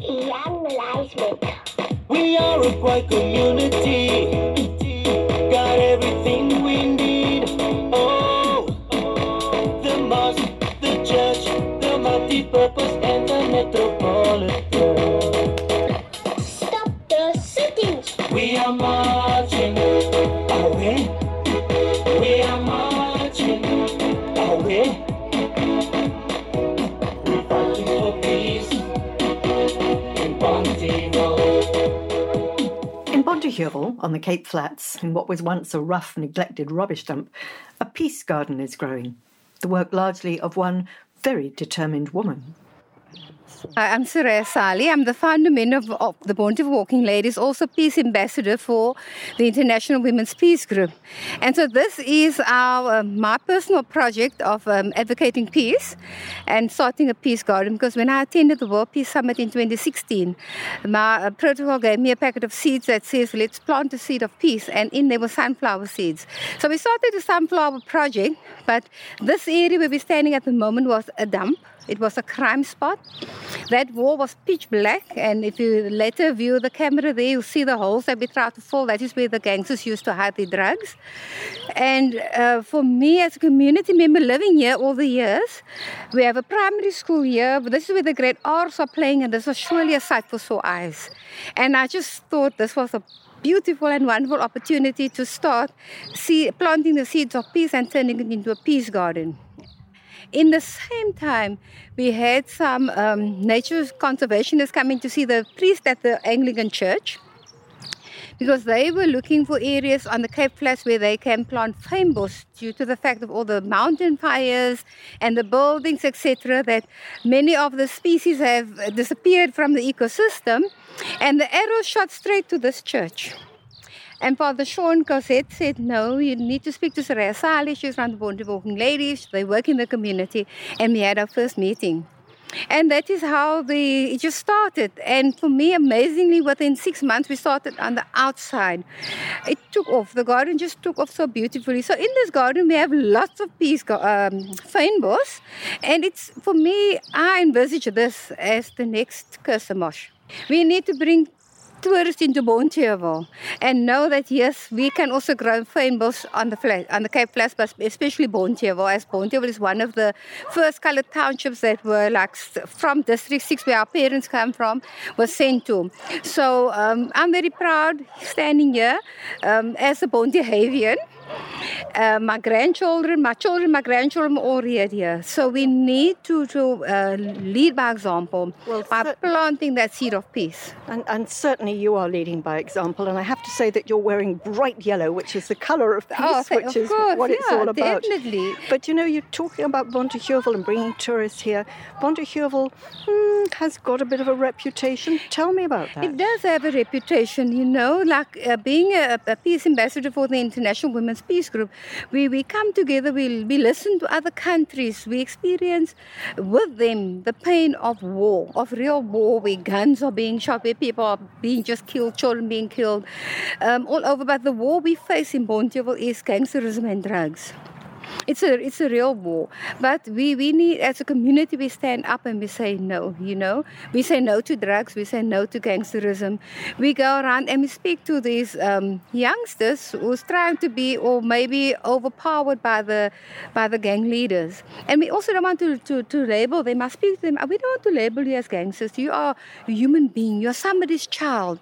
Ian Leiswick. We are a bright community. Got everything we need. Oh, oh, the mosque, the church, the multi-purpose, and the metropolitan. On the Cape Flats, in what was once a rough, neglected rubbish dump, a peace garden is growing. The work largely of one very determined woman. Hi, I'm Soraya Sali. I'm the founder member of, of the Bonte Walking Ladies, also peace ambassador for the International Women's Peace Group. And so this is our uh, my personal project of um, advocating peace and starting a peace garden. Because when I attended the World Peace Summit in 2016, my uh, protocol gave me a packet of seeds that says, "Let's plant a seed of peace," and in there were sunflower seeds. So we started a sunflower project. But this area where we're standing at the moment was a dump. It was a crime spot. That wall was pitch black, and if you later view the camera there, you'll see the holes that we tried to fill. That is where the gangsters used to hide their drugs. And uh, for me, as a community member living here all the years, we have a primary school here. But this is where the grade R's are playing, and this was surely a sight for sore eyes. And I just thought this was a beautiful and wonderful opportunity to start see, planting the seeds of peace and turning it into a peace garden. In the same time, we had some um, nature conservationists coming to see the priest at the Anglican Church because they were looking for areas on the Cape Flats where they can plant fynbos due to the fact of all the mountain fires and the buildings, etc., that many of the species have disappeared from the ecosystem. And the arrow shot straight to this church. And Father Sean Cosette said, No, you need to speak to Soraya Sali. She's from the Bonte Walking Ladies. They work in the community. And we had our first meeting. And that is how the it just started. And for me, amazingly, within six months, we started on the outside. It took off. The garden just took off so beautifully. So in this garden, we have lots of peace, um, fynbos. And it's, for me, I envisage this as the next Kirstenbosch. We need to bring tourists into Bonteheuwel and know that yes, we can also grow fynbos on the flat, on the Cape Flats, but especially Bonteheuwel, as Bonteheuwel is one of the first coloured townships that were like from District Six, where our parents come from, was sent to. So um, I'm very proud standing here um, as a Bontehavian. Uh, my grandchildren, my children, my grandchildren are all reared here. So we need to, to uh, lead by example Well, by cer- planting that seed of peace. And, and certainly you are leading by example. And I have to say that you're wearing bright yellow, which is the colour of peace, Oh, th- which of is course, what it's all about. definitely. But you know, you're talking about Bonteheuwel and bringing tourists here. Bonteheuwel hmm, has got a bit of a reputation. Tell me about that. It does have a reputation, you know, like uh, being a, a peace ambassador for the International Women's Peace Group. We, we come together, we, we listen to other countries, we experience with them the pain of war, of real war, where guns are being shot, where people are being just killed, children being killed, um, all over. But the war we face in Bonteheuwel is gangsterism and drugs. It's a it's a real war. But we, we need as a community we stand up and we say no, you know. We say no to drugs, we say no to gangsterism. We go around and we speak to these um, youngsters who's trying to be or maybe overpowered by the by the gang leaders. And we also don't want to, to, to label them. I speak to them, we don't want to label you as gangsters. You are a human being, you're somebody's child.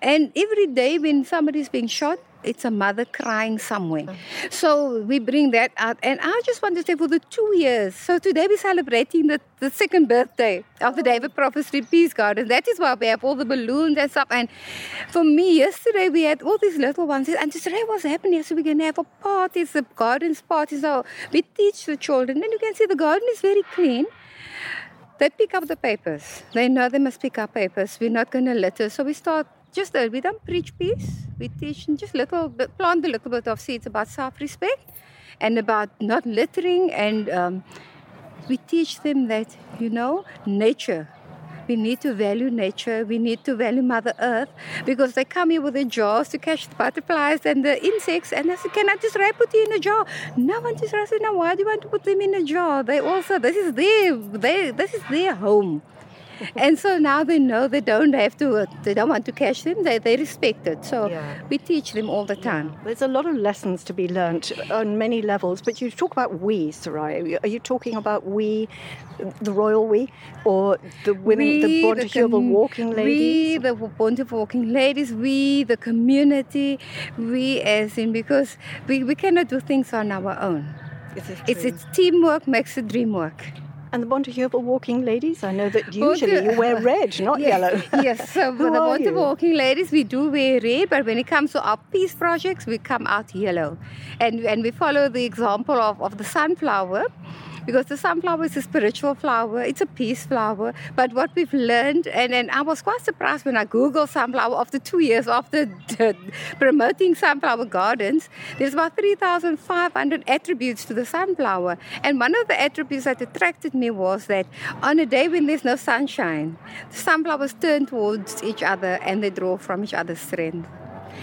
And every day when somebody's being shot, it's a mother crying somewhere. Uh-huh. So we bring that out. And I just want to say for the two years, so today we're celebrating the, the second birthday of the David Prophecy Peace Garden. That is why we have all the balloons and stuff. And for me, yesterday we had all these little ones. And today what's happening? So we're going to have a party, the gardens party. So we teach the children. And you can see the garden is very clean. They pick up the papers. They know they must pick up papers. We're not going to litter. So we start just uh, we don't preach peace. We teach just little bit, plant a little bit of seeds about self-respect and about not littering. And um, we teach them that you know nature. We need to value nature. We need to value Mother Earth because they come here with their jaws to catch the butterflies and the insects. And I said, "Can I just put you in a jar?" No one just I said, "No, why do you want to put them in a jar? They also this is their they this is their home." And so now they know they don't have to, uh, they don't want to catch them, they, they respect it. So Yeah. we teach them all the time. There's a lot of lessons to be learnt on many levels, but you talk about we, Soraya. Are you talking about we, the royal we, or the women, the We, Bonteheuwel com- walking ladies? We, the Bonteheuwel walking ladies, we, the community, we as in, because we, we cannot do things on our own. It's, it's teamwork makes the dream work. And the Bonteheuwel walking ladies, I know that usually you wear red, not yes, yellow. yes, so for the are walking ladies, we do wear red, but when it comes to our peace projects, we come out yellow. And, and we follow the example of, of the sunflower. Because the sunflower is a spiritual flower, it's a peace flower. But what we've learned, and, and I was quite surprised when I Googled sunflower after two years after promoting sunflower gardens, there's about 3,500 attributes to the sunflower. And one of the attributes that attracted me was that on a day when there's no sunshine, the sunflowers turn towards each other and they draw from each other's strength.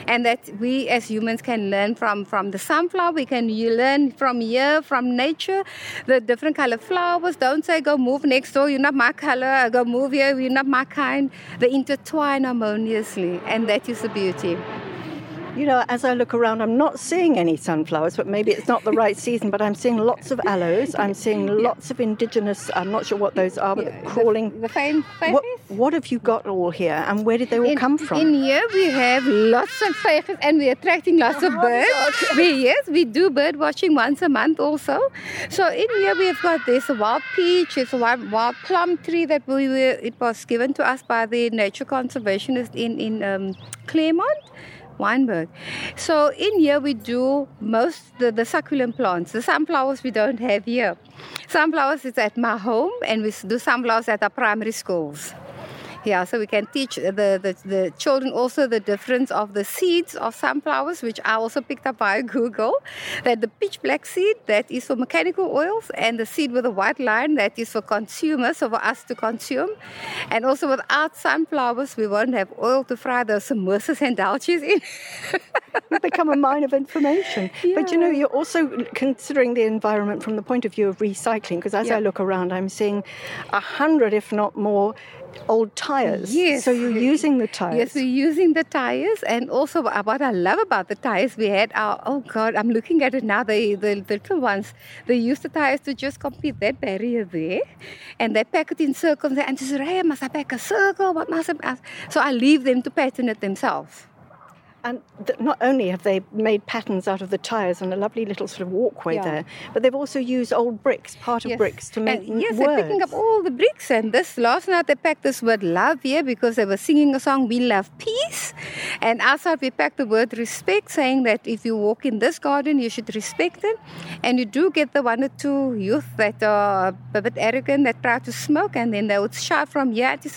And that we as humans can learn from, from the sunflower, we can you learn from here, from nature, the different color flowers. Don't say go move next door, you're not my color, go move here, you're not my kind. They intertwine harmoniously, and that is the beauty. You know, as I look around, I'm not seeing any sunflowers, but maybe it's not the right season. But I'm seeing lots of aloes. I'm seeing lots of indigenous. I'm not sure what those are, but they're crawling. The, the fine, fine What, what have you got all here, and where did they all in, come from? In here we have lots of veggies and we're attracting lots of birds. we, yes, we do bird watching once a month also. So in here we've got this wild peach, it's a wild, wild plum tree that we were, it was given to us by the nature conservationist in, in um, Claremont. Wynberg. So in here we do most the, the succulent plants. The sunflowers we don't have here. Sunflowers is at my home and we do sunflowers at our primary schools. Yeah, so we can teach the, the, the children also the difference of the seeds of sunflowers, which I also picked up via Google. That the pitch black seed that is for mechanical oils, and the seed with a white line that is for consumers, so for us to consume. And also without sunflowers, we won't have oil to fry those samosas and dhaltjies in. You've become a mine of information. But you know, you're also considering the environment from the point of view of recycling, because as Yeah. I look around, I'm seeing a hundred, if not more, old tires. Yes. So you're using the tires. Yes, we're using the tires, and also what I love about the tires, we had our oh god, I'm looking at it now. The the, the little ones, they use the tires to just complete that barrier there, and they pack it in circles. And just hey, must I pack a circle? What must I? So I leave them to pattern it themselves. And th- not only have they made patterns out of the tires and a lovely little sort of walkway Yeah. there, but they've also used old bricks, part of Yes. bricks, to make and yes, words. they're picking up all the bricks. And this last night they packed this word love here because they were singing a song, We Love Peace. And outside we packed the word respect, saying that if you walk in this garden, you should respect it. And you do get the one or two youth that are a bit arrogant that try to smoke, and then they would shout from here to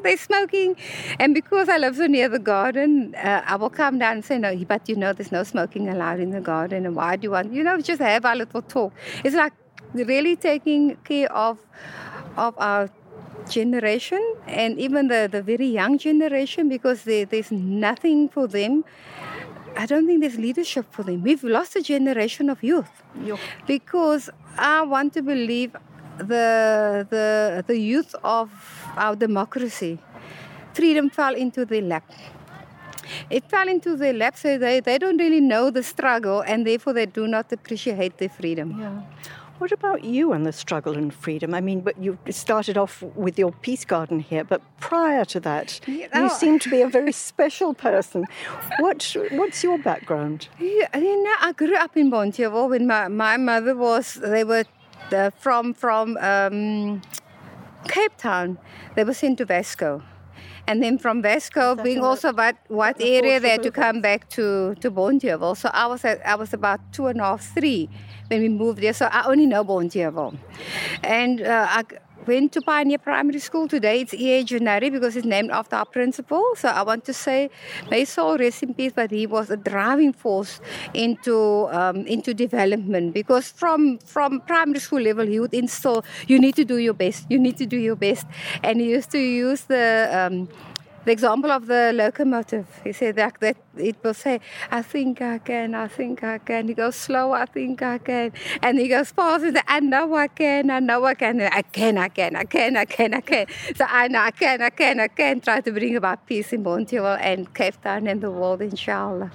Soraya, they're smoking. And because I live so near the garden, uh, I will come down and say, No, but you know, there's no smoking allowed in the garden. And why do you want, you know, just have our little talk. It's like really taking care of of our generation and even the, the very young generation because there, there's nothing for them. I don't think there's leadership for them. We've lost a generation of youth because I want to believe the the the youth of our democracy freedom fell into their lap. It fell into their lap, so they, they don't really know the struggle and therefore they do not appreciate their freedom. Yeah. What about you and the struggle and freedom? I mean, but you started off with your peace garden here, but prior to that, you oh. seem to be a very special person. What What's your background? Yeah, you know, I grew up in Bonteheuwel when my, my mother was, they were uh, from, from um, Cape Town. They were sent to Vasco. And then from Vasco, being also what, what the area they had to come back to, to Bonteheuwel. So I was, at, I was about two and a half, three when we moved there. So I only know Bonteheuwel. And uh, I went to Pioneer Primary School today. It's E.A. Janari because it's named after our principal. So I want to say, may soul rest in peace, but he was a driving force into um, into development because from from primary school level he would instill you need to do your best, you need to do your best, and he used to use the um, the example of the locomotive. He said that, that it will say, I think I can, I think I can. He goes slow, I think I can. And he goes fast, and I know I can, I know I can, I can, I can, I can, I can, I can. So I know I can, I can, I can try to bring about peace in Bonteheuwel and Cape Town and the world, inshallah.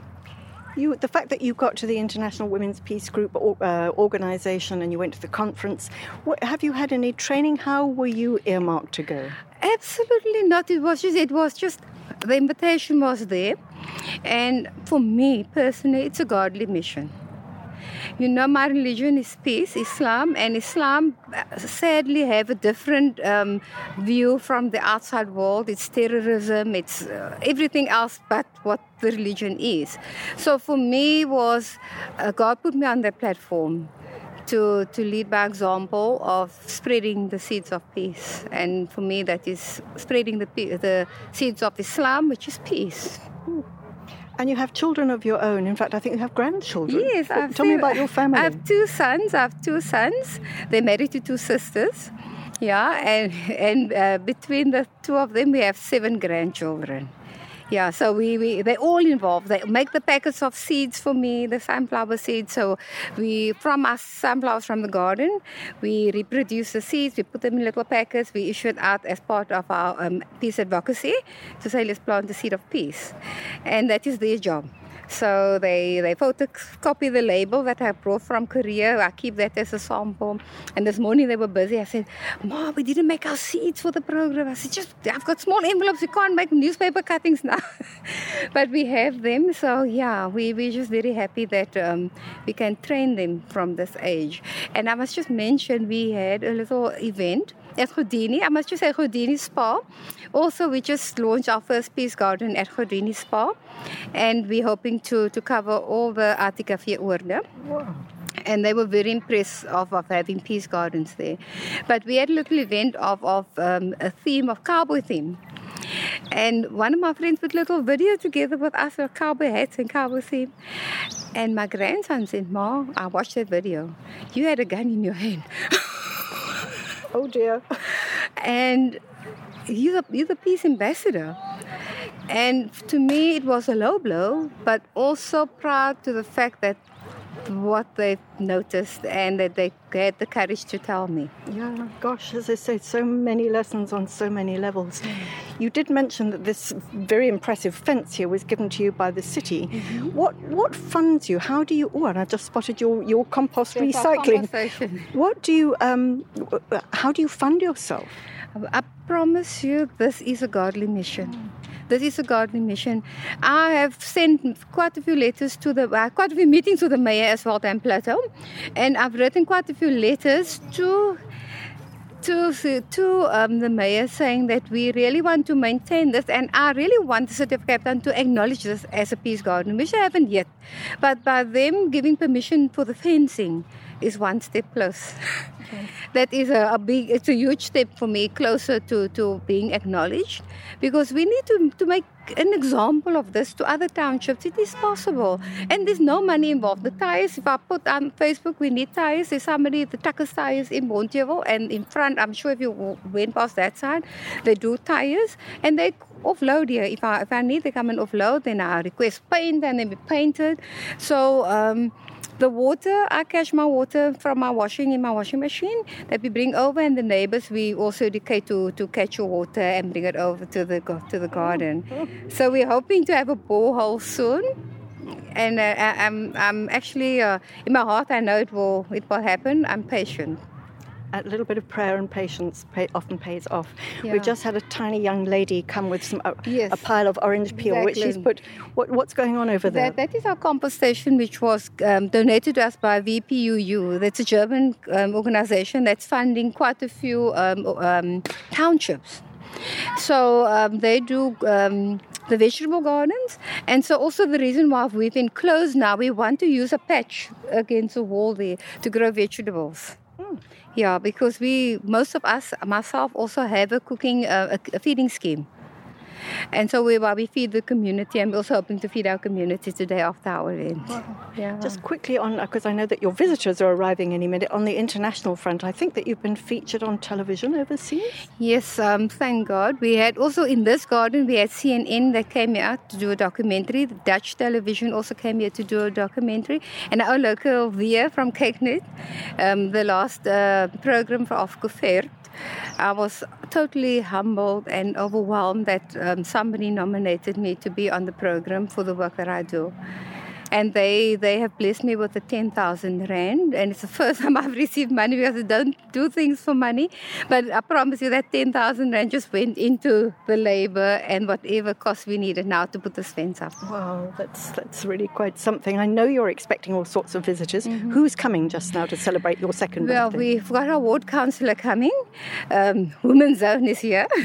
You, the fact that you got to the International Women's Peace Group uh, organization and you went to the conference, what, have you had any training? How were you earmarked to go? Absolutely not. It was just, it was just, the invitation was there. And for me personally, it's a godly mission. You know, my religion is peace, Islam, and Islam uh, sadly have a different um, view from the outside world. It's terrorism, it's uh, everything else but what the religion is. So for me, was uh, God put me on that platform to, to lead by example of spreading the seeds of peace. And for me, that is spreading the, the seeds of Islam, which is peace. And you have children of your own. In fact, I think you have grandchildren. Yes, I've Tell me about your family. I have two sons. I have two sons. They're married to two sisters. Yeah, and and uh, between the two of them, we have seven grandchildren. Yeah, so we, we they're all involved. They make the packets of seeds for me, the sunflower seeds. So we from our sunflowers from the garden, we reproduce the seeds. We put them in little packets. We issue it out as part of our um, peace advocacy to say let's plant the seed of peace, and that is their job. So they, they photocopy the label that I brought from Korea. I keep that as a sample. And this morning they were busy. I said, Ma, we didn't make our seeds for the program. I said, just I've got small envelopes. We can't make newspaper cuttings now. but we have them. So yeah, we, we're just very happy that um, we can train them from this age. And I must just mention we had a little event at Houdini. I must just say Houdini Spa. Also, we just launched our first peace garden at Houdini Spa, and we're hoping to, to cover all the Attica Oorde. Wow. And they were very impressed of, of having peace gardens there. But we had a little event of, of um, a theme of cowboy theme. And one of my friends put a little video together with us with cowboy hats and cowboy theme. And my grandson said, Ma, I watched that video. You had a gun in your hand. Oh dear. and he's a, he's a peace ambassador. And to me, it was a low blow, but also proud to the fact that what they've noticed and that they had the courage to tell me. Yeah, gosh, as I say, so many lessons on so many levels. You did mention that this very impressive fence here was given to you by the city. Mm-hmm. What what funds you? How do you? Oh, and I just spotted your your compost That's recycling. What do you? Um, how do you fund yourself? I promise you, this is a godly mission. This is a godly mission. I have sent quite a few letters to the, uh, quite a few meetings with the mayor as well, Dan Plato, and I've written quite a few letters to to, to um, the mayor saying that we really want to maintain this and I really want the city of Cape Town to acknowledge this as a peace garden, which I haven't yet. But by them giving permission for the fencing is one step close. that is a, a big, it's a huge step for me closer to, to being acknowledged because we need to, to make an example of this to other townships. It is possible. And there's no money involved. The tires, if I put on Facebook, we need tires. There's somebody, the Tuckers tires in Bonteheuwel, and in front, I'm sure if you went past that side, they do tires and they offload here. If I, if I need to come and offload, then I request paint and then be painted. So, um, the water, I catch my water from my washing in my washing machine that we bring over, and the neighbors we also educate to, to catch your water and bring it over to the to the garden. So we're hoping to have a borehole soon, and uh, I'm I'm actually uh, in my heart I know it will it will happen. I'm patient. A little bit of prayer and patience pay, often pays off. Yeah. We've just had a tiny young lady come with some uh, Yes. a pile of orange peel, which she's put. What, what's going on over there? That, that is our compost station, which was um, donated to us by VPUU. That's a German um, organization that's funding quite a few um, um, townships. So um, they do um, the vegetable gardens, and so also the reason why we've been closed now, we want to use a patch against the wall there to grow vegetables. Yeah, because we most of us, myself, also have a cooking, uh, a feeding scheme. And so we, well, we feed the community and we're also hoping to feed our community today after our event. Yeah. Just quickly on, because I know that your visitors are arriving any minute, on the international front, I think that you've been featured on television overseas. Yes, um, thank God. We had also in this garden, we had CNN that came here to do a documentary. The Dutch television also came here to do a documentary. And our local VIA from kykNET, um, the last uh, program for Afgofert. I was totally humbled and overwhelmed that um, somebody nominated me to be on the program for the work that I do. And they, they have blessed me with the 10,000 Rand. And it's the first time I've received money because I don't do things for money. But I promise you that 10,000 Rand just went into the labor and whatever cost we needed now to put this fence up. Wow, that's that's really quite something. I know you're expecting all sorts of visitors. Who's coming just now to celebrate your second Well, birthday? we've got our ward councillor coming. Um, Women's Zone is here.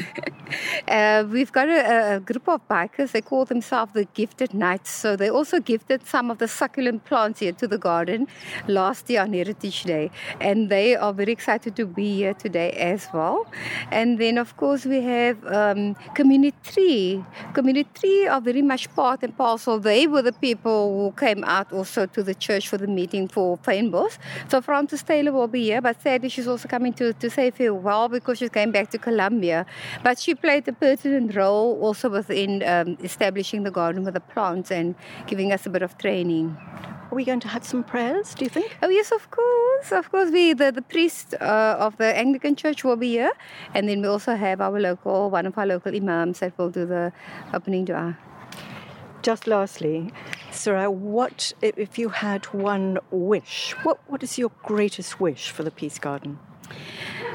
uh, we've got a, a group of bikers. They call themselves the Gifted Knights. So they also gifted some of the succulent plants here to the garden last year on Heritage Day. And they are very excited to be here today as well. And then, of course, we have um, Communitree. Community Tree are very much part and parcel. They were the people who came out also to the church for the meeting for Fynbos. So Frances Taylor will be here, but sadly she's also coming to, to say farewell because she's going back to Colombia. But she played a pertinent role also within um, establishing the garden with the plants and giving us a bit of training. Are we going to have some prayers, do you think? Oh yes, of course, of course. We the, the priest uh, of the Anglican Church will be here, and then we also have our local one of our local imams that will do the opening dua. Just lastly, Sarah, what if if you had one wish? What what is your greatest wish for the Peace Garden?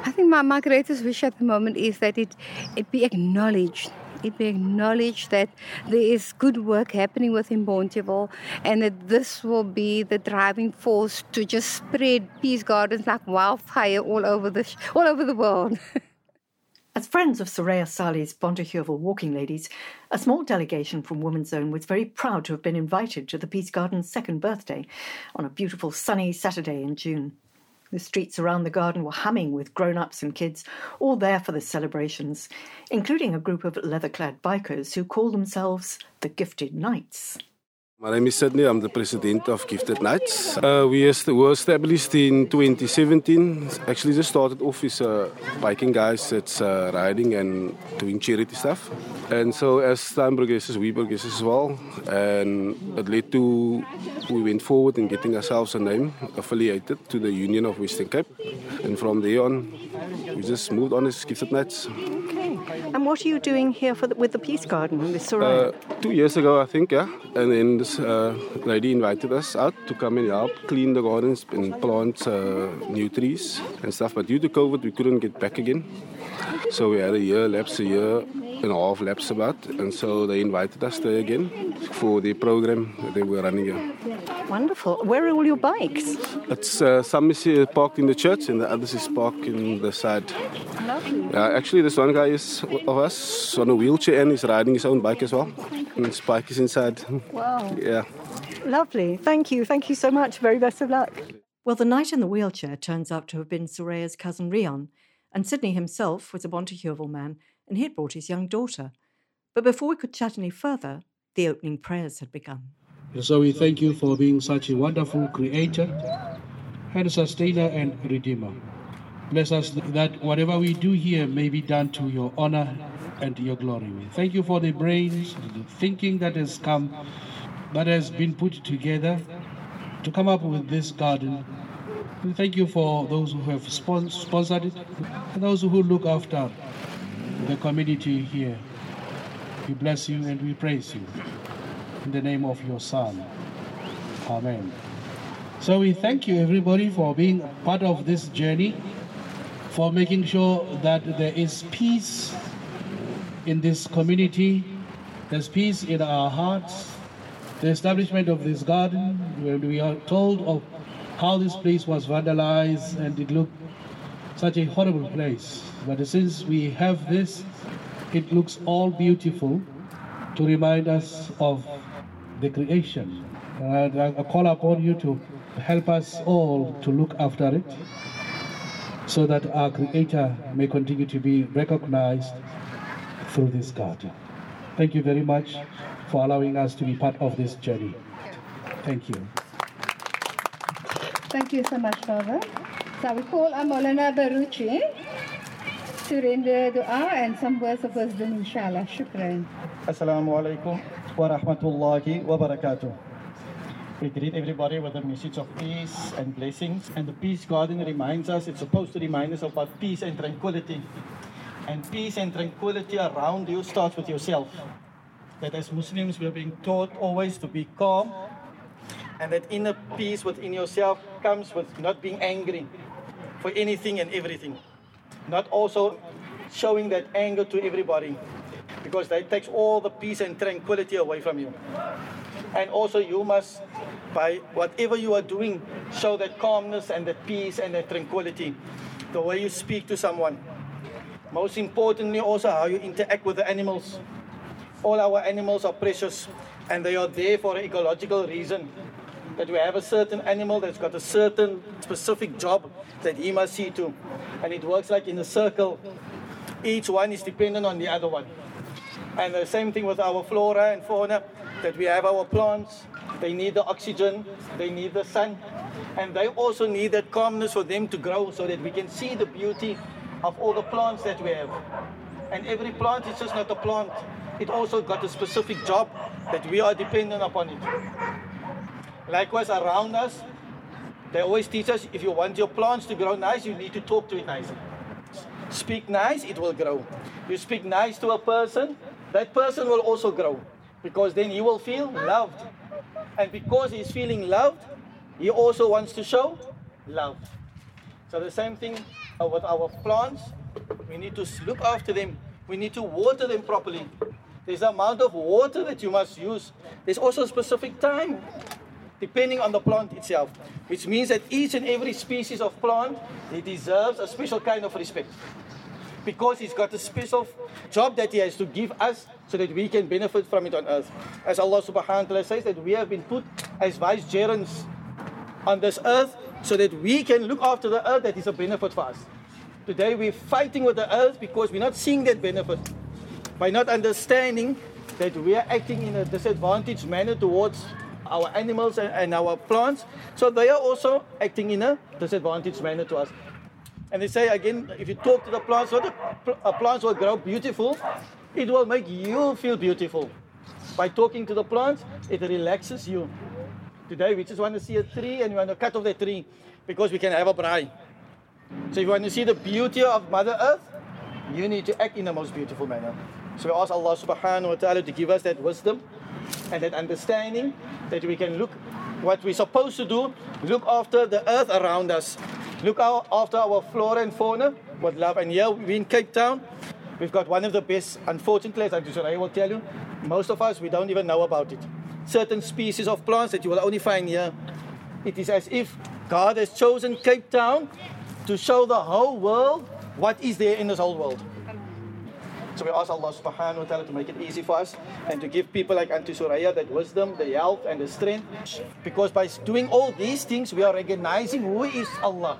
I think my, my greatest wish at the moment is that it it be acknowledged. It be acknowledged that there is good work happening within Bonteheuwel and that this will be the driving force to just spread peace gardens like wildfire all over the sh- all over the world. As friends of Soraya Sali's Bonteheuwel Walking Ladies, a small delegation from Women's Zone was very proud to have been invited to the Peace Garden's second birthday on a beautiful sunny Saturday in June. The streets around the garden were humming with grown ups and kids, all there for the celebrations, including a group of leather clad bikers who call themselves the Gifted Knights. My name is Sydney. I'm the president of Gifted Knights. Uh, we were established in 2017. Actually, just started off as uh, biking guys that's uh, riding and doing charity stuff. And so, as time progresses, we progress as well. And it led to we went forward in getting ourselves a name affiliated to the Union of Western Cape. And from there on, we just moved on as Gifted Knights. Okay. And what are you doing here for the, with the Peace Garden with Soraya? Uh, two years ago, I think, yeah. And then this uh, lady invited us out to come and help clean the gardens and plant uh, new trees and stuff. But due to COVID, we couldn't get back again. So we had a year lapse, a year and a half lapse about. And so they invited us there again for the program that they were running here. Wonderful. Where are all your bikes? It's uh, some is here parked in the church and the others is parked in the side. Lovely. Yeah, actually, this one guy is of us on a wheelchair and he's riding his own bike as well. And his bike is inside. Wow. Yeah. Lovely. Thank you. Thank you so much. Very best of luck. Well, the knight in the wheelchair turns out to have been Soraya's cousin Rion, and Sidney himself was a Bonteheuwel man, and he had brought his young daughter. But before we could chat any further, the opening prayers had begun. So we thank you for being such a wonderful creator and sustainer and redeemer. Bless us that whatever we do here may be done to your honor and your glory. We thank you for the brains, the thinking that has come, that has been put together to come up with this garden. We thank you for those who have sponsored it and those who look after the community here. We bless you and we praise you in the name of your Son. Amen. So we thank you, everybody, for being part of this journey, for making sure that there is peace in this community, there's peace in our hearts. The establishment of this garden, when we are told of how this place was vandalized and it looked such a horrible place. But since we have this, it looks all beautiful to remind us of the creation. And I call upon you to help us all to look after it so that our Creator may continue to be recognized through this garden. Thank you very much for allowing us to be part of this journey. Thank you. Thank you so much, Father. We call Amolana Baruchi to render dua and some words of wisdom, inshallah. Shukran. Assalamu alaikum wa rahmatullahi wa barakatuh. We greet everybody with a message of peace and blessings. And the Peace Garden reminds us, it's supposed to remind us about peace and tranquility. And peace and tranquility around you starts with yourself. That as Muslims, we are being taught always to be calm. And that inner peace within yourself comes with not being angry for anything and everything. Not also showing that anger to everybody because that takes all the peace and tranquility away from you. And also, you must, by whatever you are doing, show that calmness and that peace and that tranquility. The way you speak to someone. Most importantly, also how you interact with the animals. All our animals are precious and they are there for an ecological reason. That we have a certain animal that's got a certain specific job that he must see to. And it works like in a circle. Each one is dependent on the other one. And the same thing with our flora and fauna, that we have our plants, they need the oxygen, they need the sun, and they also need that calmness for them to grow so that we can see the beauty of all the plants that we have. And every plant is just not a plant, it also got a specific job that we are dependent upon it. Likewise, around us, they always teach us if you want your plants to grow nice, you need to talk to it nicely. Speak nice, it will grow. You speak nice to a person, that person will also grow because then he will feel loved. And because he's feeling loved, he also wants to show love. So the same thing uh, with our plants, we need to look after them. We need to water them properly. There's the amount of water that you must use. There's also a specific time depending on the plant itself, which means that each and every species of plant, it deserves a special kind of respect because he's got a special job that he has to give us so that we can benefit from it on earth. As Allah subhanahu wa ta'ala says that we have been put as vicegerents on this earth so that we can look after the earth that is a benefit for us. Today we're fighting with the earth because we're not seeing that benefit. By not understanding that we are acting in a disadvantaged manner towards our animals and, and our plants, so they are also acting in a disadvantaged manner to us. And they say again, if you talk to the plants, so the uh, plants will grow beautiful. It will make you feel beautiful. By talking to the plants, it relaxes you. Today we just want to see a tree and we want to cut off the tree because we can have a braai. So if you want to see the beauty of Mother Earth, you need to act in the most beautiful manner. So we ask Allah subhanahu wa ta'ala to give us that wisdom and that understanding that we can look what we're supposed to do, look after the earth around us. Look out after our flora and fauna with love. And here we're in Cape Town, we've got one of the best, unfortunately, as I will tell you, most of us, we don't even know about it. Certain species of plants that you will only find here. It is as if God has chosen Cape Town to show the whole world what is there in this whole world. So we ask Allah subhanahu wa ta'ala to make it easy for us and to give people like Auntie Suraya that wisdom, the health, and the strength. Because by doing all these things, we are recognizing who is Allah.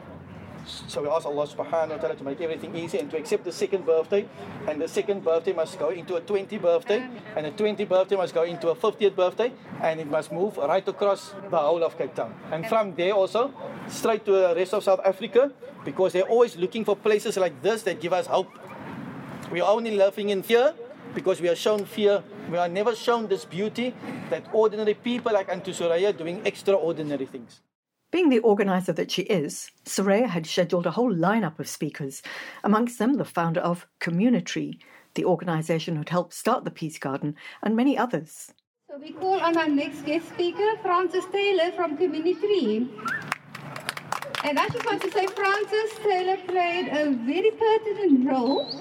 So we ask Allah subhanahu wa ta'ala to make everything easy and to accept the second birthday. And the second birthday must go into a 20th birthday. And the 20th birthday must go into a 50th birthday. And it must move right across the whole of Cape Town. And from there also, straight to the rest of South Africa. Because they're always looking for places like this that give us hope. We are only living in fear because we are shown fear. We are never shown this beauty that ordinary people like Auntie Suraya doing extraordinary things. Being the organiser that she is, Soraya had scheduled a whole lineup of speakers, amongst them the founder of Communitree, the organisation who'd helped start the Peace Garden, and many others. So we call on our next guest speaker, Frances Taylor from Communitree. And I just want to say Frances Taylor played a very pertinent role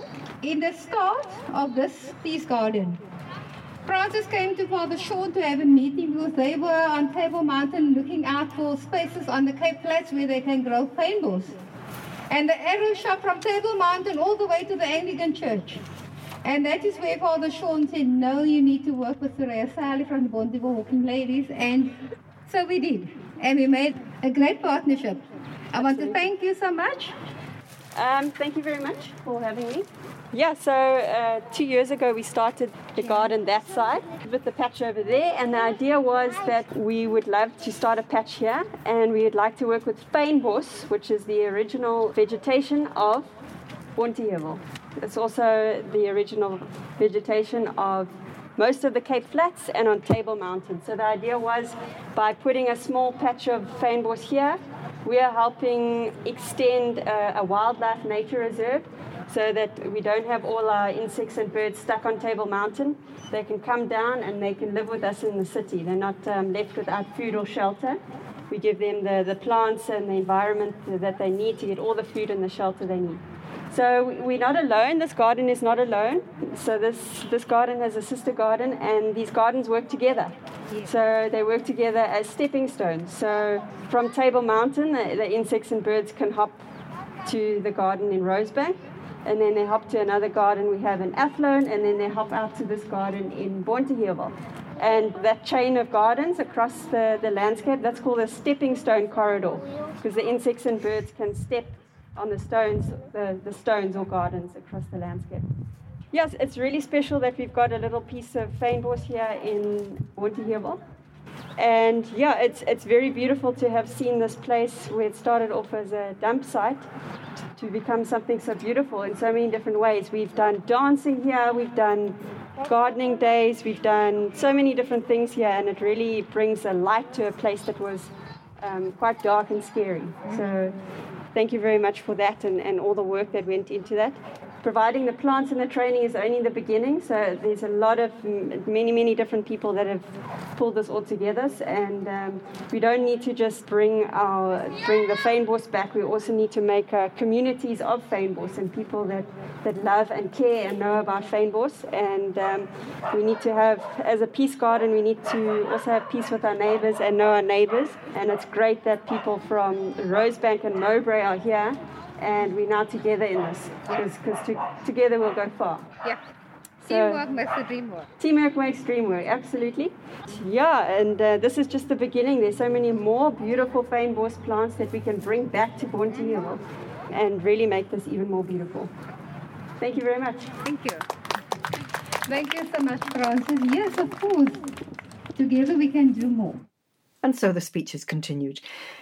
in the start of this Peace Garden. Frances came to Father Sean to have a meeting because they were on Table Mountain looking out for spaces on the Cape Flats where they can grow fynbos. And the arrow shot from Table Mountain all the way to the Anglican Church. And that is where Father Sean said, no, you need to work with Soraya Sali from the Bonteheuwel Walking Ladies. And so we did. And we made a great partnership. I want to thank you so much. Um, thank you very much for having me. Yeah, so uh, two years ago we started the garden that side with the patch over there, and the idea was that we would love to start a patch here, and we would like to work with fynbos, which is the original vegetation of Bonteheuwel. It's also the original vegetation of most of the Cape Flats and on Table Mountain. So the idea was by putting a small patch of fynbos here, we are helping extend a, a wildlife nature reserve so that we don't have all our insects and birds stuck on Table Mountain. They can come down and they can live with us in the city. They're not um, left without food or shelter. We give them the, the plants and the environment that they need to get all the food and the shelter they need. So we're not alone. This garden is not alone. So this this garden has a sister garden, and these gardens work together. So they work together as stepping stones. So from Table Mountain, the, the insects and birds can hop to the garden in Rosebank, and then they hop to another garden we have in Athlone, and then they hop out to this garden in Bonteheuwel. And that chain of gardens across the, the landscape, that's called a stepping stone corridor, because the insects and birds can step on the stones, the, the stones or gardens across the landscape. Yes, it's really special that we've got a little piece of fynbos here in Bonteheuwel. And yeah, it's, it's very beautiful to have seen this place where it started off as a dump site to become something so beautiful in so many different ways. We've done dancing here, we've done gardening days, we've done so many different things here, and it really brings a light to a place that was um, quite dark and scary. So thank you very much for that and, and all the work that went into that. Providing the plants and the training is only the beginning, so there's a lot of many, many different people that have pulled this all together, and um, we don't need to just bring our bring the fynbos back. We also need to make uh, communities of fynbos and people that, that love and care and know about fynbos, and um, we need to have, as a peace garden, we need to also have peace with our neighbours and know our neighbours, and it's great that people from Rosebank and Mowbray are here and we're now together in this because to, together we'll go far. Yeah. So- Teamwork makes the dream work. Teamwork makes dream work, absolutely. Yeah, and uh, this is just the beginning. There's so many more beautiful fynbos plants that we can bring back to Bonteheuwel and really make this even more beautiful. Thank you very much. Thank you. Thank you so much, Frances. Yes, of course. Together we can do more. And so the speeches continued,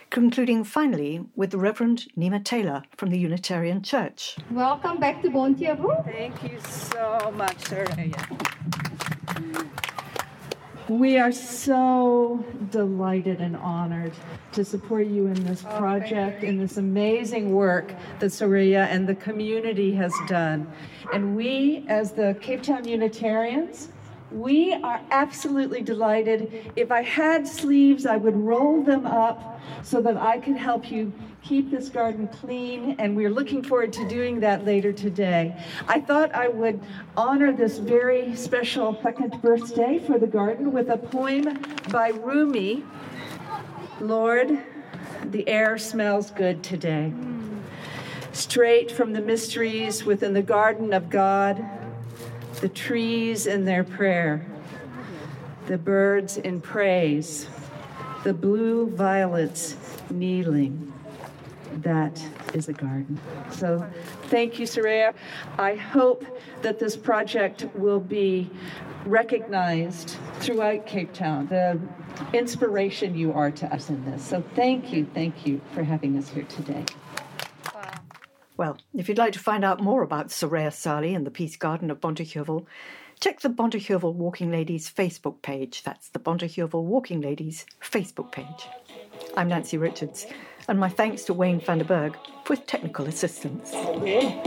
concluding finally with the Reverend Nima Taylor from the Unitarian Church. Welcome back to Bonteheuwel. Thank you so much, Soraya. We are so delighted and honored to support you in this oh, project, in this amazing work that Soraya and the community has done. And we, as the Cape Town Unitarians, we are absolutely delighted. If I had sleeves, I would roll them up so that I could help you keep this garden clean, and we're looking forward to doing that later today. I thought I would honor this very special second birthday for the garden with a poem by Rumi Lord, the air smells good today. Straight from the mysteries within the garden of God the trees in their prayer, the birds in praise, the blue violets kneeling. That is a garden. So thank you, Soraya. I hope that this project will be recognized throughout Cape Town, the inspiration you are to us in this. So thank you, thank you for having us here today. Well, if you'd like to find out more about Soraya Sali and the Peace Garden of Bonteheuwel, check the Bonteheuwel Walking Ladies Facebook page. That's the Bonteheuwel Walking Ladies Facebook page. I'm Nancy Richards, and my thanks to Wayne van der Berg for technical assistance. Okay.